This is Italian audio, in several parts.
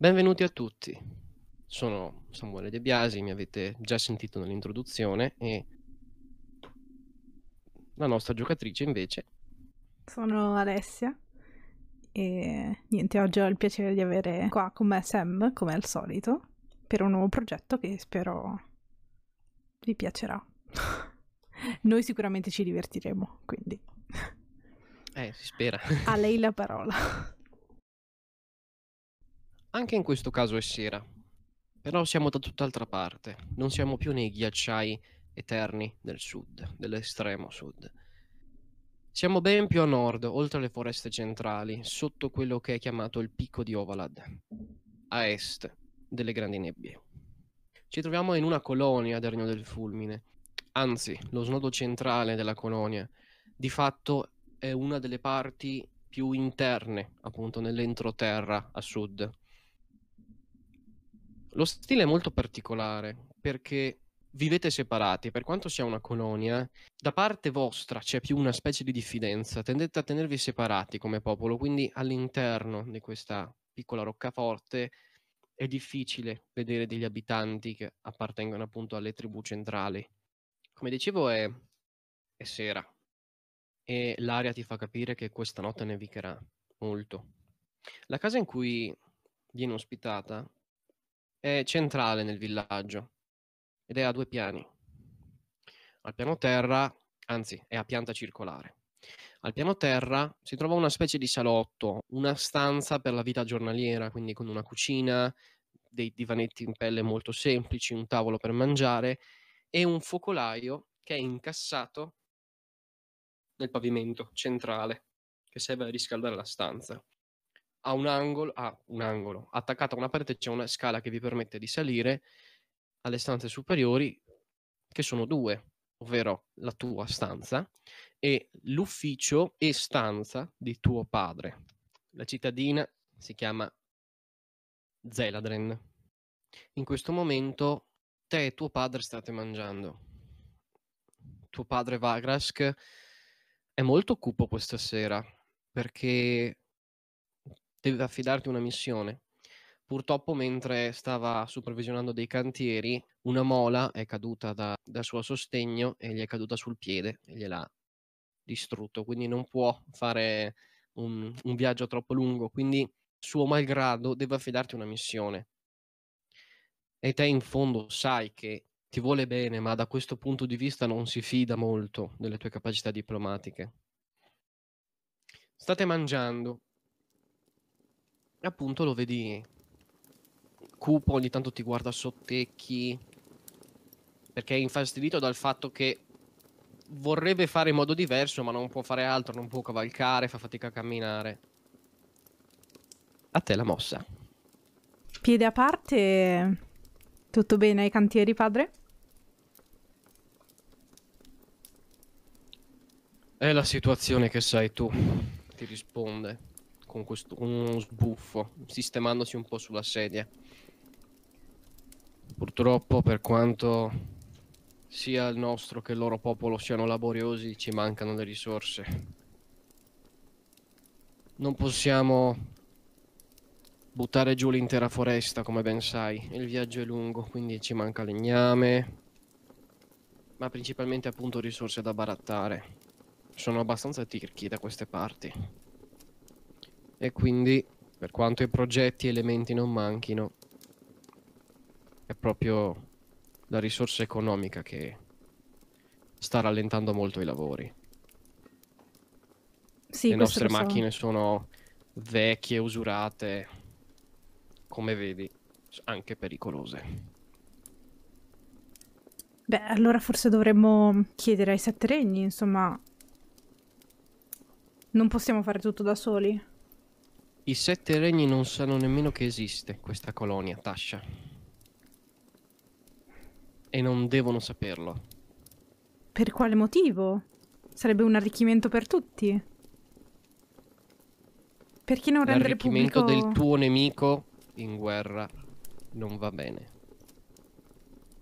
Benvenuti a tutti. Sono Samuele De Biasi, mi avete già sentito nell'introduzione e la nostra giocatrice invece. Sono Alessia e niente, oggi ho il piacere di avere qua con me Sam, come al solito, per un nuovo progetto che spero vi piacerà. Noi sicuramente ci divertiremo, quindi. Eh, si spera. A lei la parola. Anche in questo caso è sera, però siamo da tutt'altra parte, non siamo più nei ghiacciai eterni del sud, dell'estremo sud. Siamo ben più a nord, oltre le foreste centrali, sotto quello che è chiamato il picco di Ovalad, a est delle grandi nebbie. Ci troviamo in una colonia del Regno del Fulmine, anzi, lo snodo centrale della colonia, di fatto è una delle parti più interne, appunto, nell'entroterra a sud. Lo stile è molto particolare perché vivete separati, per quanto sia una colonia, da parte vostra c'è più una specie di diffidenza, tendete a tenervi separati come popolo, quindi all'interno di questa piccola roccaforte è difficile vedere degli abitanti che appartengono appunto alle tribù centrali. Come dicevo è, è sera e l'aria ti fa capire che questa notte nevicherà molto. La casa in cui viene ospitata è centrale nel villaggio ed è a due piani. Al piano terra, anzi, è a pianta circolare. Al piano terra si trova una specie di salotto, una stanza per la vita giornaliera, quindi con una cucina, dei divanetti in pelle molto semplici, un tavolo per mangiare e un focolaio che è incassato nel pavimento centrale che serve a riscaldare la stanza a un angolo, a un angolo, attaccata a una parete c'è una scala che vi permette di salire alle stanze superiori, che sono due, ovvero la tua stanza e l'ufficio e stanza di tuo padre. La cittadina si chiama Zeladren. In questo momento te e tuo padre state mangiando. Tuo padre Vagrask è molto cupo questa sera perché deve affidarti una missione. Purtroppo mentre stava supervisionando dei cantieri, una mola è caduta da, dal suo sostegno e gli è caduta sul piede e gliel'ha distrutto, quindi non può fare un, un viaggio troppo lungo, quindi suo malgrado deve affidarti una missione. E te in fondo sai che ti vuole bene, ma da questo punto di vista non si fida molto delle tue capacità diplomatiche. State mangiando e appunto lo vedi cupo, ogni tanto ti guarda sottecchi, perché è infastidito dal fatto che vorrebbe fare in modo diverso, ma non può fare altro, non può cavalcare, fa fatica a camminare. A te la mossa. Piede a parte, tutto bene ai cantieri, padre? È la situazione che sai tu, ti risponde con questo, uno sbuffo, sistemandosi un po' sulla sedia. Purtroppo, per quanto sia il nostro che il loro popolo siano laboriosi, ci mancano le risorse. Non possiamo buttare giù l'intera foresta, come ben sai. Il viaggio è lungo, quindi ci manca legname, ma principalmente appunto risorse da barattare. Sono abbastanza tirchi da queste parti e quindi per quanto i progetti e elementi non manchino è proprio la risorsa economica che sta rallentando molto i lavori. Sì, Le nostre so. macchine sono vecchie, usurate, come vedi, anche pericolose. Beh, allora forse dovremmo chiedere ai sette regni, insomma. Non possiamo fare tutto da soli. I sette regni non sanno nemmeno che esiste questa colonia, Tasha. E non devono saperlo. Per quale motivo? Sarebbe un arricchimento per tutti. Perché non rendere L'arricchimento pubblico... del tuo nemico in guerra non va bene.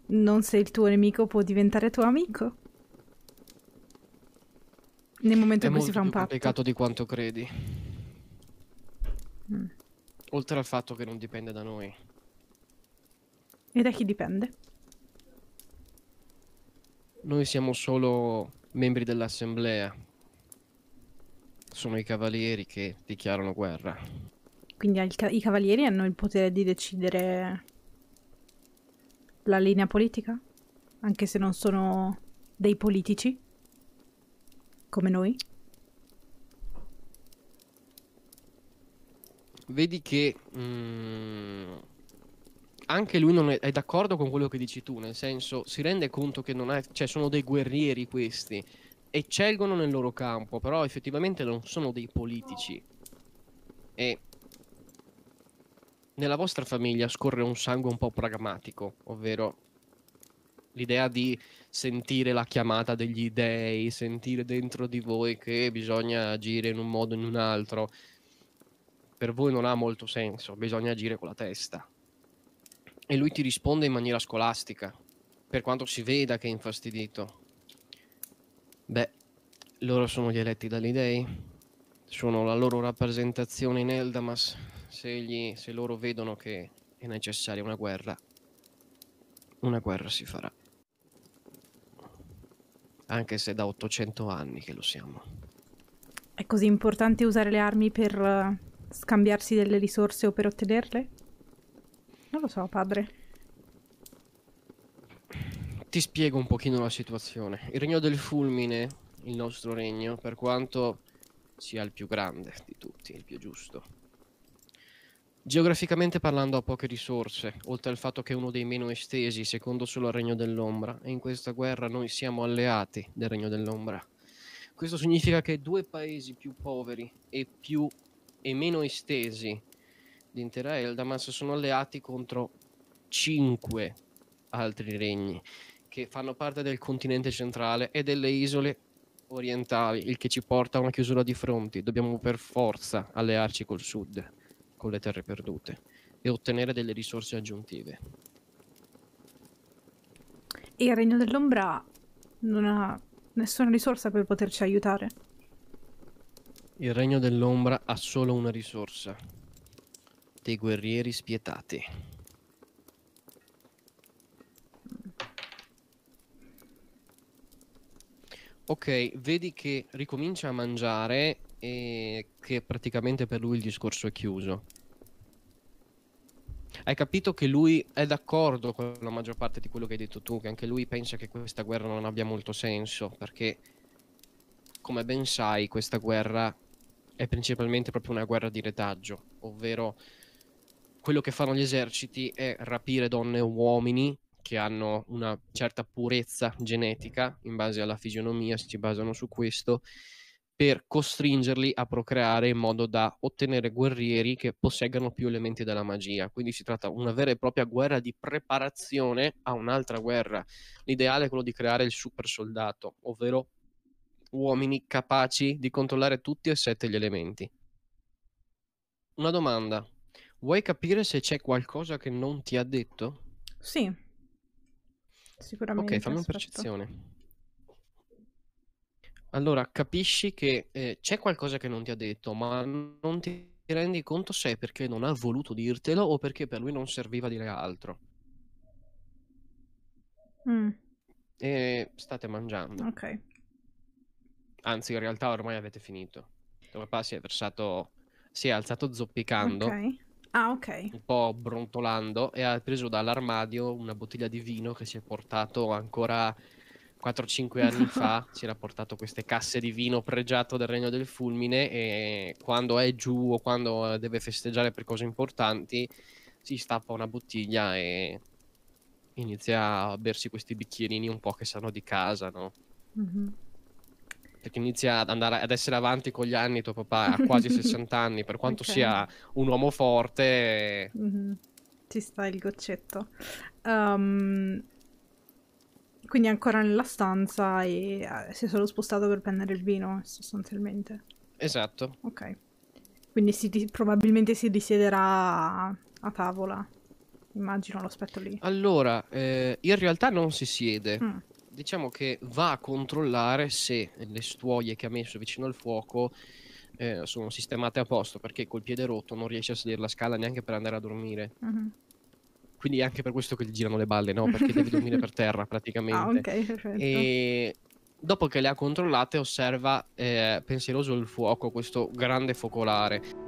Non se il tuo nemico può diventare tuo amico. Nel momento È in cui si molto fa un più patto. complicato di quanto credi. Mm. Oltre al fatto che non dipende da noi. E da chi dipende? Noi siamo solo membri dell'assemblea. Sono i cavalieri che dichiarano guerra. Quindi i cavalieri hanno il potere di decidere la linea politica? Anche se non sono dei politici? Come noi? Vedi che mm, anche lui non è, è, d'accordo con quello che dici tu, nel senso si rende conto che non è, cioè sono dei guerrieri questi, eccelgono nel loro campo, però effettivamente non sono dei politici. E nella vostra famiglia scorre un sangue un po' pragmatico, ovvero l'idea di sentire la chiamata degli dei, sentire dentro di voi che bisogna agire in un modo o in un altro, per voi non ha molto senso, bisogna agire con la testa. E lui ti risponde in maniera scolastica, per quanto si veda che è infastidito. Beh, loro sono gli eletti dagli dei, sono la loro rappresentazione in Eldamas, se, gli, se loro vedono che è necessaria una guerra, una guerra si farà. Anche se da 800 anni che lo siamo. È così importante usare le armi per scambiarsi delle risorse o per ottenerle? Non lo so, padre. Ti spiego un pochino la situazione. Il regno del fulmine, il nostro regno, per quanto sia il più grande di tutti, il più giusto. Geograficamente parlando ha poche risorse, oltre al fatto che è uno dei meno estesi, secondo solo al Regno dell'Ombra, e in questa guerra noi siamo alleati del Regno dell'Ombra. Questo significa che due paesi più poveri e più e meno estesi di intera Eldamas sono alleati contro cinque altri regni che fanno parte del continente centrale e delle isole orientali, il che ci porta a una chiusura di fronti. Dobbiamo per forza allearci col sud, con le terre perdute, e ottenere delle risorse aggiuntive. E il Regno dell'Ombra non ha nessuna risorsa per poterci aiutare? Il regno dell'ombra ha solo una risorsa. Dei guerrieri spietati. Ok, vedi che ricomincia a mangiare e che praticamente per lui il discorso è chiuso. Hai capito che lui è d'accordo con la maggior parte di quello che hai detto tu, che anche lui pensa che questa guerra non abbia molto senso, perché come ben sai questa guerra è principalmente proprio una guerra di retaggio, ovvero quello che fanno gli eserciti è rapire donne e uomini che hanno una certa purezza genetica in base alla fisionomia, si basano su questo, per costringerli a procreare in modo da ottenere guerrieri che posseggano più elementi della magia. Quindi si tratta di una vera e propria guerra di preparazione a un'altra guerra. L'ideale è quello di creare il super soldato, ovvero uomini capaci di controllare tutti e sette gli elementi. Una domanda. Vuoi capire se c'è qualcosa che non ti ha detto? Sì. Sicuramente. Ok, fammi una percezione. Allora, capisci che eh, c'è qualcosa che non ti ha detto, ma non ti rendi conto se è perché non ha voluto dirtelo o perché per lui non serviva dire altro. Mm. E state mangiando. Ok. Anzi, in realtà ormai avete finito. Tuo papà si è versato, si è alzato zoppicando. Ok. Ah, ok. Un po' brontolando e ha preso dall'armadio una bottiglia di vino che si è portato ancora 4-5 anni fa. Si era portato queste casse di vino pregiato del Regno del Fulmine e quando è giù o quando deve festeggiare per cose importanti si stappa una bottiglia e inizia a bersi questi bicchierini un po' che sanno di casa, no? Mm-hmm perché inizia ad andare ad essere avanti con gli anni, tuo papà ha quasi 60 anni, per quanto okay. sia un uomo forte. Mm-hmm. Ci sta il goccetto. Um, quindi è ancora nella stanza e uh, si è solo spostato per prendere il vino, sostanzialmente. Esatto. Ok. Quindi si, probabilmente si risiederà a, tavola. Immagino l'aspetto lì. Allora, eh, in realtà non si siede. Mm diciamo che va a controllare se le stuoie che ha messo vicino al fuoco eh, sono sistemate a posto perché col piede rotto non riesce a salire la scala neanche per andare a dormire. Mhm. Quindi è anche per questo che gli girano le balle, no? Perché devi dormire per terra Ah, praticamente. ok, perfetto. E dopo che le ha controllate, osserva eh, pensieroso il fuoco, questo grande focolare.